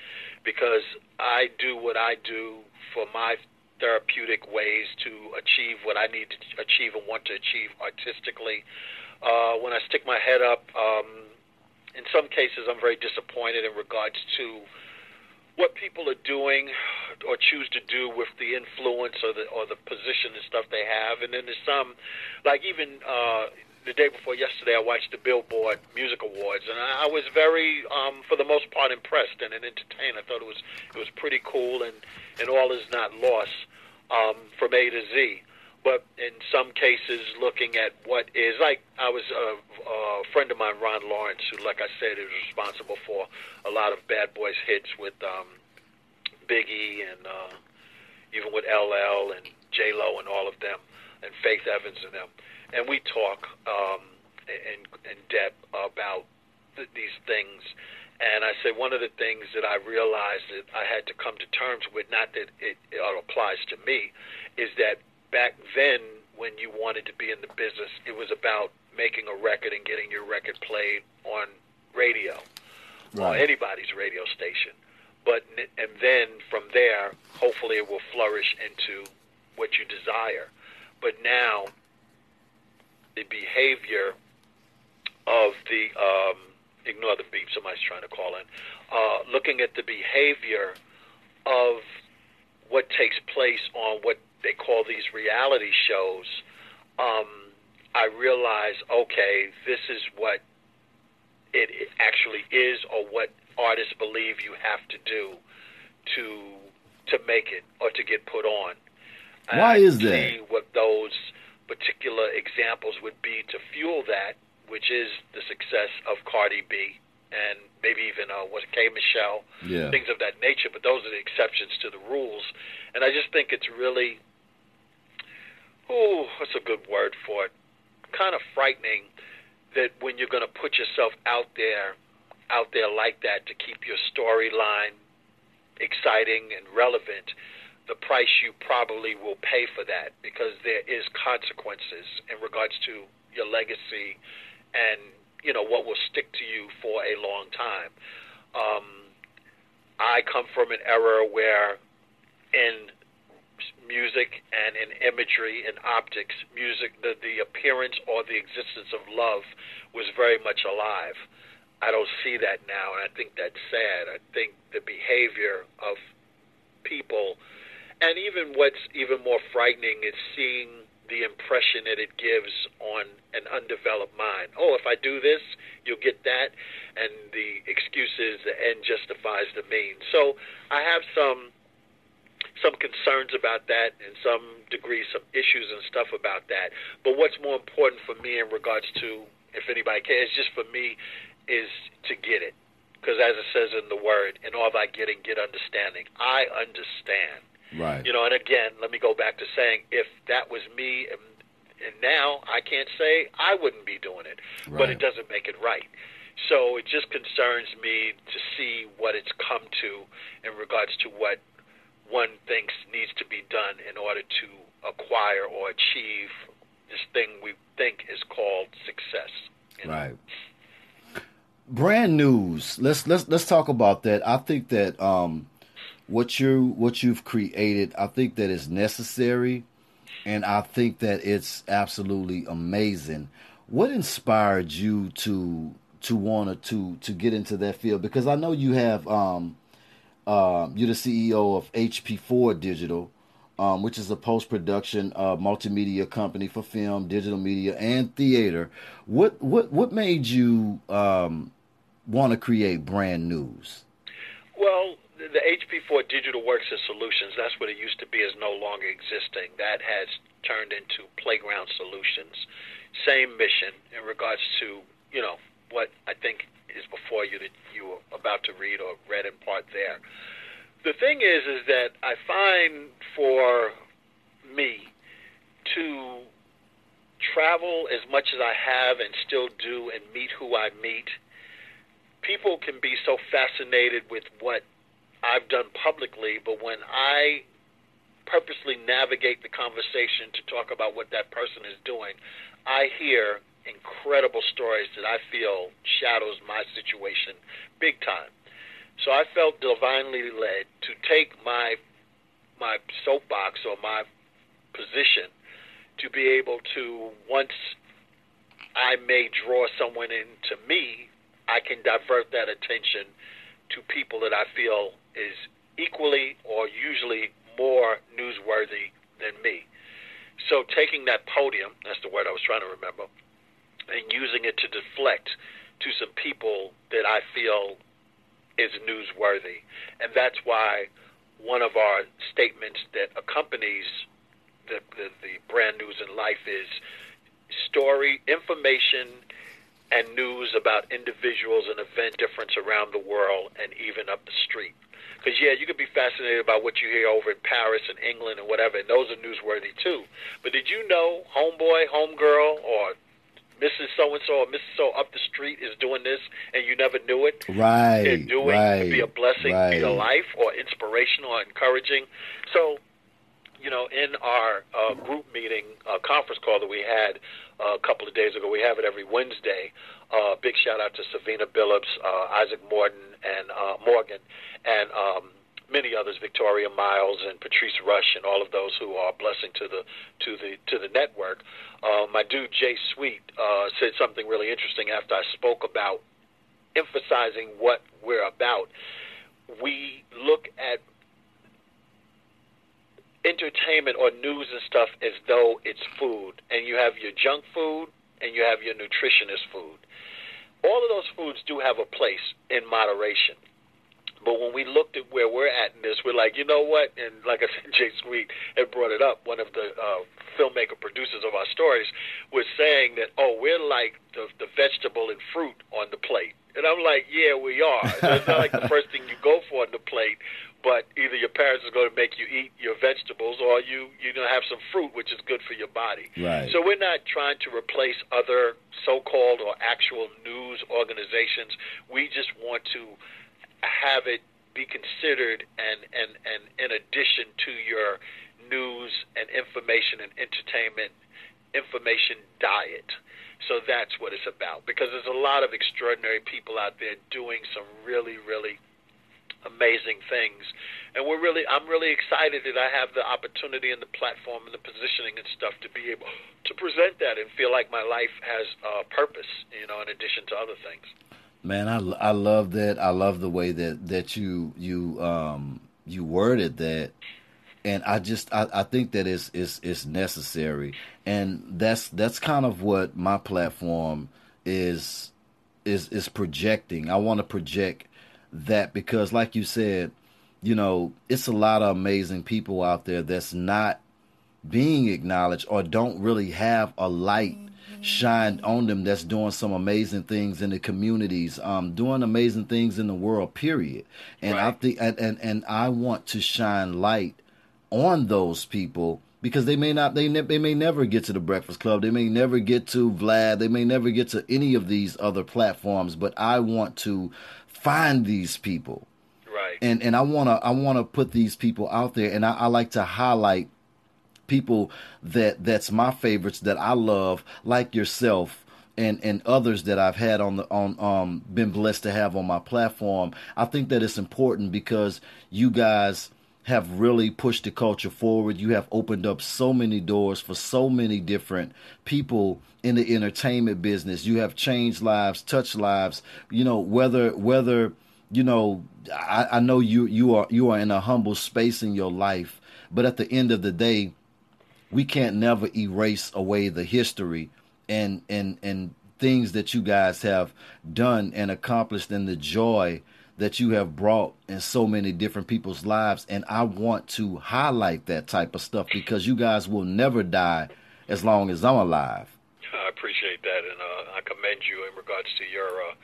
because I do what I do for my therapeutic ways to achieve what I need to achieve and want to achieve artistically. Uh, when I stick my head up, um, in some cases, I'm very disappointed in regards to what people are doing or choose to do with the influence or the or the position and stuff they have. And then there's some, like even uh, the day before yesterday, I watched the Billboard Music Awards, and I, was very, um, for the most part, impressed and entertained. I thought it was it was pretty cool, and and all is not lost um, from A to Z but in some cases, looking at what is like, I was a, a friend of mine, Ron Lawrence, who, like I said, is responsible for a lot of Bad Boys hits with um, Biggie and uh, even with LL and J Lo and all of them, and Faith Evans and them, and we talk um, in in depth about th- these things. And I say one of the things that I realized that I had to come to terms with, not that it, it applies to me, is that back then when you wanted to be in the business, it was about making a record and getting your record played on radio right. or anybody's radio station. But and then from there, hopefully, it will flourish into what you desire. But now, the behavior of the um, ignore the beep. Somebody's trying to call in. Uh, looking at the behavior of what takes place on what they call these reality shows, um, I realize, okay, this is what it actually is, or what artists believe you have to do to to make it or to get put on. Why is that? See what those particular examples would be to fuel that, which is the success of Cardi B and maybe even uh, what K Michelle, yeah. things of that nature. But those are the exceptions to the rules, and I just think it's really oh, what's a good word for it? Kind of frightening that when you're going to put yourself out there, out there like that to keep your storyline exciting and relevant, the price you probably will pay for that because there is consequences in regards to your legacy and you know what will stick to you for a long time. Um, I come from an era where in music and in imagery and optics, music, the, the appearance or the existence of love was very much alive. I don't see that now, and I think that's sad. I think the behavior of people, and even what's even more frightening is seeing the impression that it gives on an undeveloped mind. Oh, if I do this, you'll get that, and the excuse is the end justifies the means. So I have some some concerns about that and some degree some issues and stuff about that. But what's more important for me in regards to if anybody cares, just for me, is to get it. Because as it says in the word, in all thy getting, get understanding. I understand. Right. You know, and again, let me go back to saying, if that was me, and, and now I can't say I wouldn't be doing it, right. but it doesn't make it right. So it just concerns me to see what it's come to in regards to what one thinks needs to be done in order to acquire or achieve this thing we think is called success. You know? Right. Brand news. Let's let's let's talk about that. I think that um, what you what you've created, I think that is necessary, and I think that it's absolutely amazing. What inspired you to to want to to get into that field? Because I know you have um, uh, you're the CEO of HP4 Digital, um, which is a post production uh, multimedia company for film, digital media, and theater. What what what made you um, want to create brand news? Well, the HP4 Digital Works and Solutions, that's what it used to be, is no longer existing. That has turned into Playground Solutions. Same mission in regards to, you know, what I think is before you that you were about to read or read in part there. The thing is, is that I find for me to travel as much as I have and still do and meet who I meet, people can be so fascinated with what I've done publicly, but when I purposely navigate the conversation to talk about what that person is doing, I hear incredible stories that I feel shadows my situation big time. So I felt divinely led to take my my soapbox or my position to be able to once I may draw someone into me, I can divert that attention to people that I feel is equally or usually more newsworthy than me. So taking that podium, that's the word I was trying to remember, and using it to deflect to some people that I feel is newsworthy. And that's why one of our statements that accompanies the, the, the brand news in life is story, information, and news about individuals and event difference around the world and even up the street. Because yeah, you could be fascinated about what you hear over in Paris and England and whatever, and those are newsworthy too. But did you know, homeboy, homegirl, or Mrs. So and so or Mrs. So up the street is doing this, and you never knew it? Right. They're doing right, be a blessing, right. be a life, or inspirational, or encouraging. So you know, in our uh, group meeting uh, conference call that we had uh, a couple of days ago, we have it every Wednesday. Uh, big shout out to Savina Billups, uh, Isaac Morton, and uh, Morgan, and um, many others, Victoria Miles and Patrice Rush, and all of those who are a blessing to the to the to the network. Uh, my dude Jay Sweet uh, said something really interesting after I spoke about emphasizing what we're about. We look at entertainment or news and stuff as though it's food, and you have your junk food and you have your nutritionist food. All of those foods do have a place in moderation. But when we looked at where we're at in this, we're like, you know what? And like I said, <laughs> Jay Sweet had brought it up. One of the uh, filmmaker producers of our stories was saying that, oh, we're like the, the vegetable and fruit on the plate. And I'm like, yeah, we are. <laughs> It's not like the first thing you go for on the plate, but either your parents are going to make you eat your vegetables or you you're going to have some fruit which is good for your body. Right. So we're not trying to replace other so-called or actual news organizations. We just want to have it be considered and and and in addition to your news and information and entertainment information diet. So that's what it's about because there's a lot of extraordinary people out there doing some really really amazing things. And we're really, I'm really excited that I have the opportunity and the platform and the positioning and stuff to be able to present that and feel like my life has a purpose, you know, in addition to other things. Man, I, I love that. I love the way that that you you um you worded that, and I just I, I think that is is is necessary, and that's that's kind of what my platform is is is projecting. I want to project that because, like you said, you know, it's a lot of amazing people out there that's not being acknowledged or don't really have a light shined on them that's doing some amazing things in the communities um doing amazing things in the world period. And right. i think and, and and i want to shine light on those people because they may not they ne- they may never get to the breakfast club. They may never get to vlad. They may never get to any of these other platforms but i want to find these people. Right. And and I wanna I wanna put these people out there and I, I like to highlight people that that's my favorites that I love, like yourself and and others that I've had on the on um been blessed to have on my platform. I think that it's important because you guys have really pushed the culture forward. You have opened up so many doors for so many different people in the entertainment business. You have changed lives, touched lives. You know whether whether you know I, I know you you are you are in a humble space in your life, but at the end of the day, we can't never erase away the history and and and things that you guys have done and accomplished and the joy that you have brought in so many different people's lives. And I want to highlight that type of stuff because you guys will never die as long as I'm alive. I appreciate that, and uh, I commend you in regards to your uh,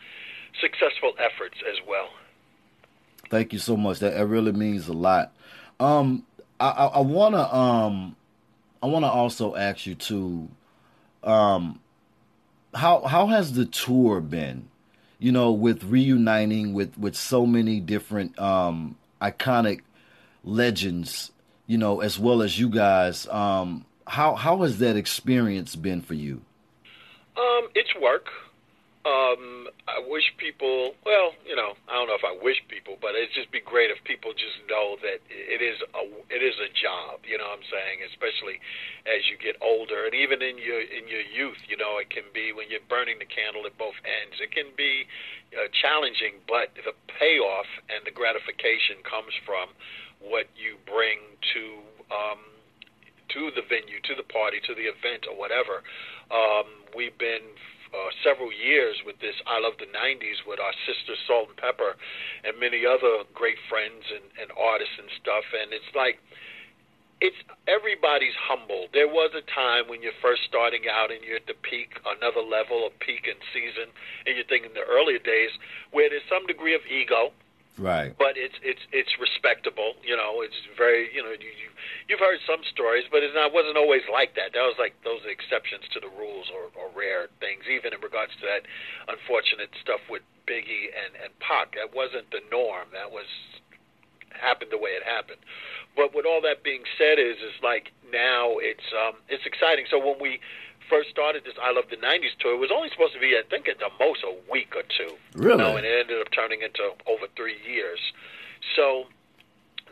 successful efforts as well. Thank you so much. That, that really means a lot. Um, I, I, I wanna um, I wanna also ask you to um, how how has the tour been? You know, with reuniting with with so many different um iconic legends, you know, as well as you guys. Um, how how has that experience been for you? Um, it's work. Um, I wish people, well, you know, I don't know if I wish people, but it'd just be great if people just know that it is a it is a job. You know what I'm saying? Especially as you get older, and even in your in your youth, you know, it can be when you're burning the candle at both ends. It can be uh, challenging, but the payoff and the gratification comes from what you bring to um, to the venue, to the party, to the event, or whatever. Um, we've been uh, several years with this I Love the 90s with our sister Salt-N-Pepa and many other great friends and, and artists and stuff. And it's like, it's everybody's humble. There was a time when you're first starting out and you're at the peak, another level of peak in season, and you're thinking the earlier days where there's some degree of ego Right. But it's it's it's respectable. You know, it's very you know you, you you've heard some stories, but it's not wasn't always like that. That was like those exceptions to the rules or, or rare things. Even in regards to that unfortunate stuff with Biggie and and Pac, that wasn't the norm. That was happened the way it happened. But with all that being said, is is like now it's um it's exciting. So when we first started this I Love the 90s tour, it was only supposed to be, I think, at the most a week or two. Really? You know, and it ended up turning into over three years. So,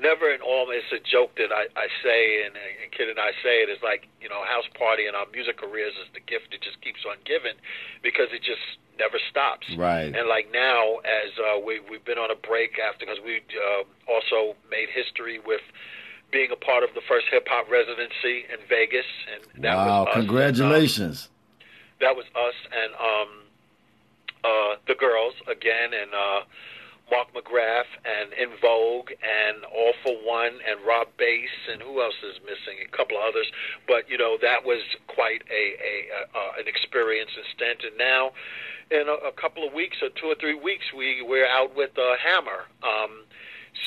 never in all, it's a joke that I, I say, and, and Kid and I say it, is like, you know, house party in our music careers is the gift that just keeps on giving because it just never stops. Right. And like now, as uh, we, we've been on a break after, because we uh, also made history with being a part of the first hip hop residency in Vegas, and that wow! was us. Congratulations. Um, that was us and um, uh, the girls again, and uh, Mark McGrath, and En Vogue, and All for One, and Rob Base, and who else is missing? A couple of others, but you know that was quite a, a, a uh, an experience and stint. And now, in a, a couple of weeks or two or three weeks, we we're out with uh, Hammer. Um,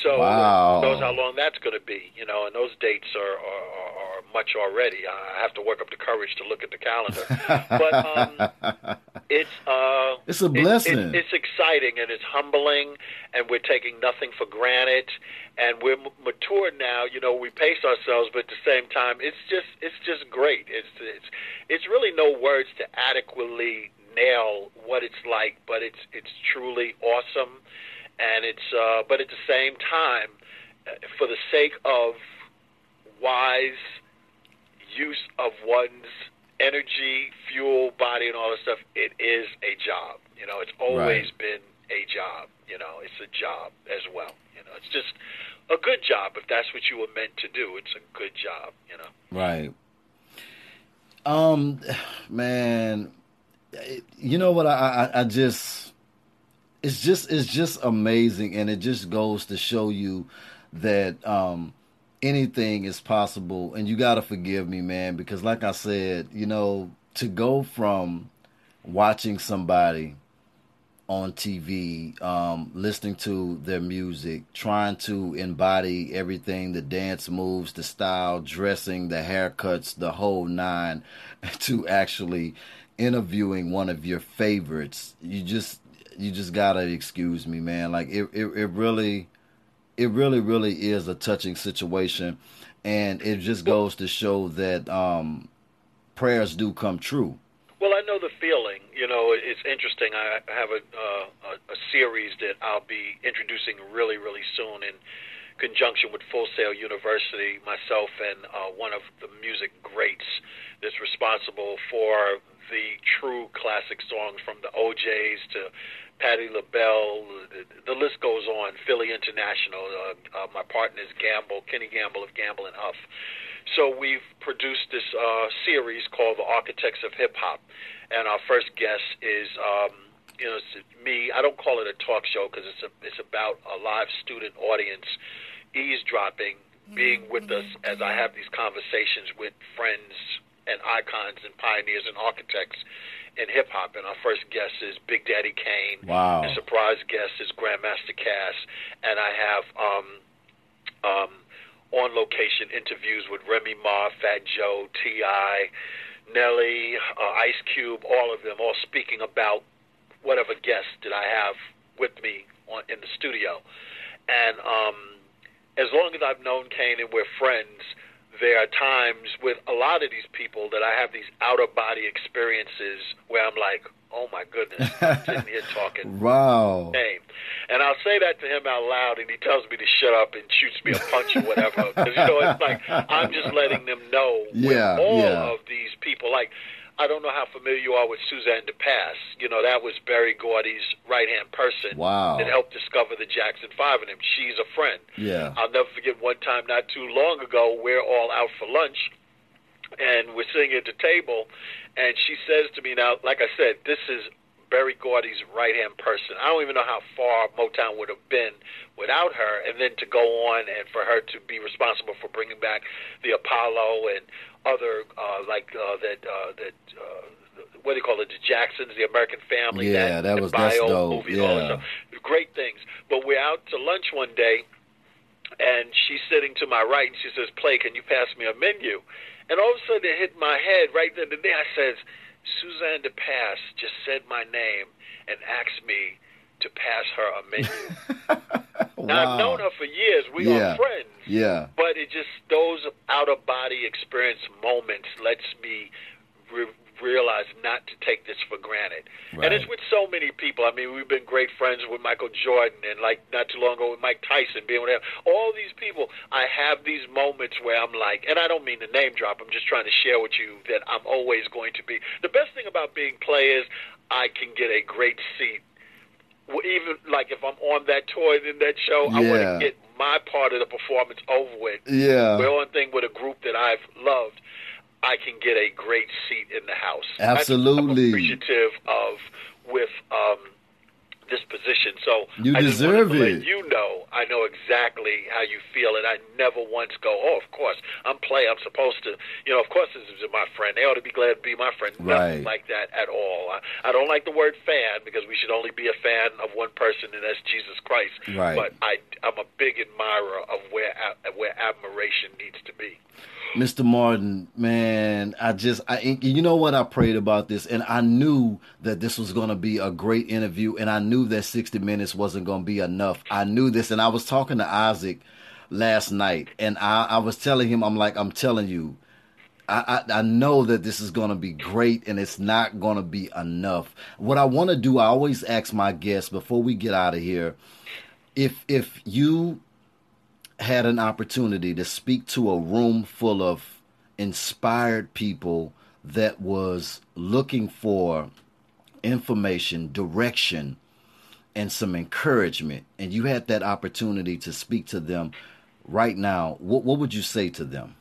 so wow. knows how long that's going to be, you know, and those dates are, are, are much already. I have to work up the courage to look at the calendar, but um, <laughs> it's uh, it's a blessing. It, it, it's exciting and it's humbling, and we're taking nothing for granted, and we're mature now. You know, we pace ourselves, but at the same time, it's just it's just great. It's it's it's really no words to adequately nail what it's like, but it's it's truly awesome and it's uh, but at the same time, uh, for the sake of wise use of one's energy, fuel, body, and all that stuff, it is a job. You know, it's always right. been a job. You know, it's a job as well. You know, it's just a good job if that's what you were meant to do. It's a good job. You know. Right. Um, <sighs> man, you know what? I I, I just it's just it's just amazing and it just goes to show you that um anything is possible and you got to forgive me man because like I said you know to go from watching somebody on TV um listening to their music trying to embody everything the dance moves the style dressing the haircuts the whole nine <laughs> to actually interviewing one of your favorites you just you just gotta excuse me, man. Like it, it, it really, it really, really is a touching situation, and it just goes to show that um, prayers do come true. Well, I know the feeling. You know, it's interesting. I have a, uh, a, a series that I'll be introducing really, really soon in conjunction with Full Sail University. Myself and uh, one of the music greats that's responsible for the true classic songs from the O'Jays to Patti LaBelle, the, the list goes on. Philly International, uh, uh, my partner is Gamble, Kenny Gamble of Gamble and Huff. So we've produced this uh, series called The Architects of Hip Hop, and our first guest is um, you know, me. I don't call it a talk show because it's a, it's about a live student audience eavesdropping, being with us as I have these conversations with friends and icons and pioneers and architects in hip hop. And our first guest is Big Daddy Kane. Wow. The surprise guest is Grandmaster Caz. And I have um, um, on location interviews with Remy Ma, Fat Joe, T.I., Nelly, uh, Ice Cube, all of them, all speaking about whatever guest that I have with me on, in the studio. And um, as long as I've known Kane and we're friends, there are times with a lot of these people that I have these out of body experiences where I'm like, oh my goodness, I'm sitting here <laughs> talking. wow. Name. And I'll say that to him out loud, and he tells me to shut up and shoots me a punch or whatever. Because, you know, it's like I'm just letting them know <laughs> yeah, all yeah. of these people. Like, I don't know how familiar you are with Suzanne de Passe. You know, that was Berry Gordy's right hand person wow. that helped discover the Jackson Five and him. She's a friend. Yeah. I'll never forget one time not too long ago, we're all out for lunch and we're sitting at the table and she says to me now, like I said, this is Berry Gordy's right hand person. I don't even know how far Motown would have been without her, and then to go on and for her to be responsible for bringing back the Apollo and other uh, like uh, that uh, that uh, what do you call it, the Jacksons, the American Family, yeah, that, that was bio that's dope. movie, Yeah. Great things. But we're out to lunch one day, and she's sitting to my right, and she says, "Play, can you pass me a menu?" And all of a sudden, it hit my head right then and there. I says, "Suzanne de Passe just said my name and asked me to pass her a menu." <laughs> Now I've known her for years. We Yeah. are friends. Yeah. But it just those out of body experience moments lets me re- realize not to take this for granted. Right. And it's with so many people. I mean, we've been great friends with Michael Jordan, and like not too long ago with Mike Tyson, being with him. All these people, I have these moments where I'm like, and I don't mean to name drop. I'm just trying to share with you that I'm always going to be. The best thing about being play is I can get a great seat even like if I'm on that tour in that show, I want to get my part of the performance over with. Yeah. We're on thing with a group that I've loved. I can get a great seat in the house. Absolutely. I'm appreciative of with um, this position. So You I deserve it. you know, I know exactly how you feel, and I never once go, "Oh, of course, I'm play. I'm supposed to." You know, of course, this is my friend. They ought to be glad to be my friend. Right. Nothing like that at all. I, I don't like the word fan because we should only be a fan of one person, and that's Jesus Christ. Right. But I, I'm a big admirer of where where admiration needs to be. Mr. Martin, man, I just, I, you know what? I prayed about this, and I knew that this was going to be a great interview, and I knew that 60 minutes wasn't going to be enough. I knew this, and I was talking to Isaac last night, and I, I was telling him, I'm like, I'm telling you, I, I, I know that this is going to be great, and it's not going to be enough. What I want to do, I always ask my guests before we get out of here, if if you had an opportunity to speak to a room full of inspired people that was looking for information, direction, and some encouragement, and you had that opportunity to speak to them right now, what, what would you say to them?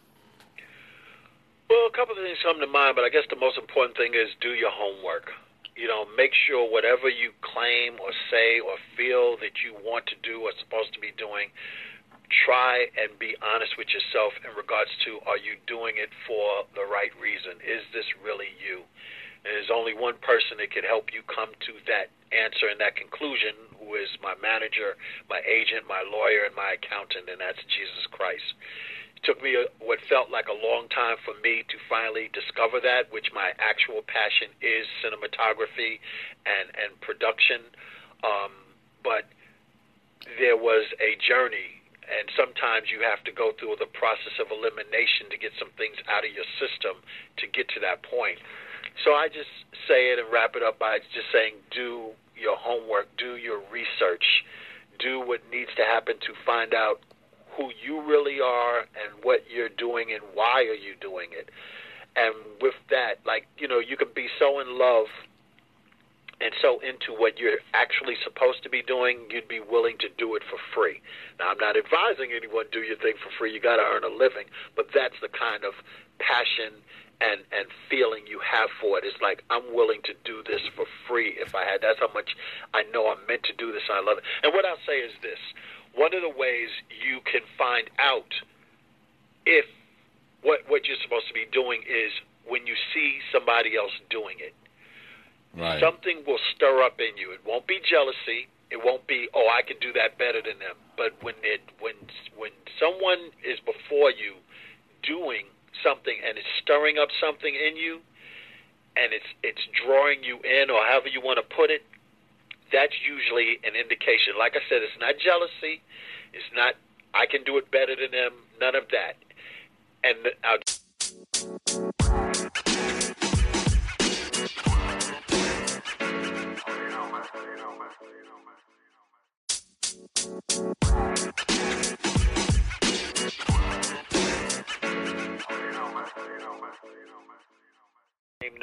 Well, a couple of things come to mind, but I guess the most important thing is do your homework. You know, make sure whatever you claim or say or feel that you want to do or supposed to be doing, try and be honest with yourself in regards to are you doing it for the right reason? Is this really you? And there's only one person that can help you come to that answer and that conclusion, who is my manager, my agent, my lawyer, and my accountant, and that's Jesus Christ. It took me a, what felt like a long time for me to finally discover that, which my actual passion is cinematography and and production. Um, but there was a journey, and sometimes you have to go through the process of elimination to get some things out of your system to get to that point. So I just say it and wrap it up by just saying, do your homework, do your research, do what needs to happen to find out who you really are and what you're doing and why are you doing it. And with that, like, you know, you can be so in love and so into what you're actually supposed to be doing, you'd be willing to do it for free. Now, I'm not advising anyone do your thing for free. You got to earn a living, but that's the kind of passion and and feeling you have for it. It's like I'm willing to do this for free if I had. That's how much I know I'm meant to do this. I love it. And what I'll say is this: one of the ways you can find out if what what you're supposed to be doing is when you see somebody else doing it. Right. Something will stir up in you. It won't be jealousy. It won't be, oh, I can do that better than them. But when it when when someone is before you doing something and it's stirring up something in you and it's it's drawing you in or however you want to put it, that's usually an indication. Like I said, it's not jealousy. It's not I can do it better than them. None of that. And I'll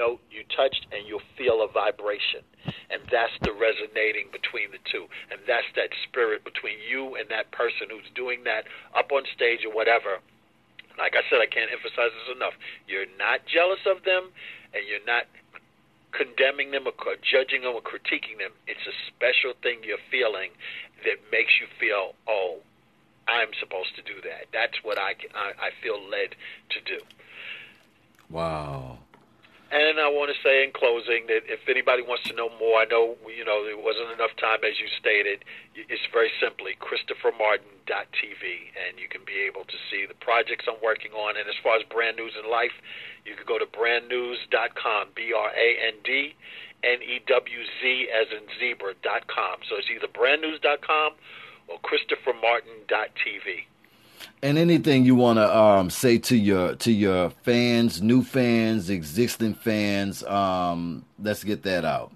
note you touched and you'll feel a vibration. And that's the resonating between the two. And that's that spirit between you and that person who's doing that up on stage or whatever. Like i said i can't emphasize this enough. You're not jealous of them and you're not condemning them or judging them or critiquing them it's a special thing you're feeling that makes you feel oh i'm supposed to do that. That's what i i, I feel led to do. Wow and I want to say in closing that if anybody wants to know more, I know you know there wasn't enough time as you stated. It's very simply ChristopherMartin.tv, and you can be able to see the projects I'm working on. And as far as brand news in life, you can go to brandnewz.com, B-R-A-N-D. N-E-W-Z as in zebra.com. So it's either brandnewz.com or ChristopherMartin.tv and anything you want to um, say to your to your fans, new fans, existing fans, um, let's get that out.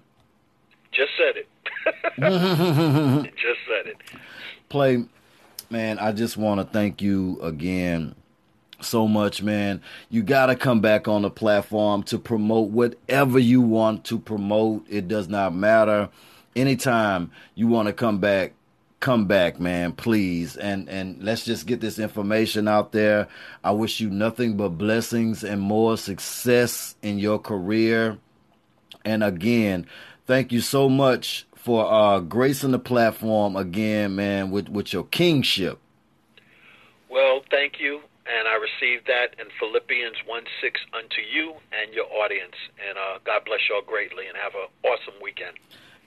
Just said it. <laughs> <laughs> Just said it. Play, man. I just want to thank you again so much, man. You got to come back on the platform to promote whatever you want to promote. It does not matter. Anytime you want to come back, come back, man, please. And and let's just get this information out there. I wish you nothing but blessings and more success in your career. And again, thank you so much for uh, gracing the platform again, man, with, with your kingship. Well, thank you. And I received that in Philippians 1 6 unto you and your audience. And uh, God bless y'all greatly and have an awesome weekend.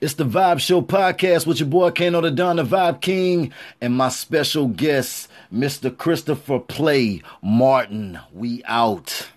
It's the Vibe Show podcast with your boy Kano the Don, the Vibe King, and my special guest, Mr. Christopher Play Martin. We out.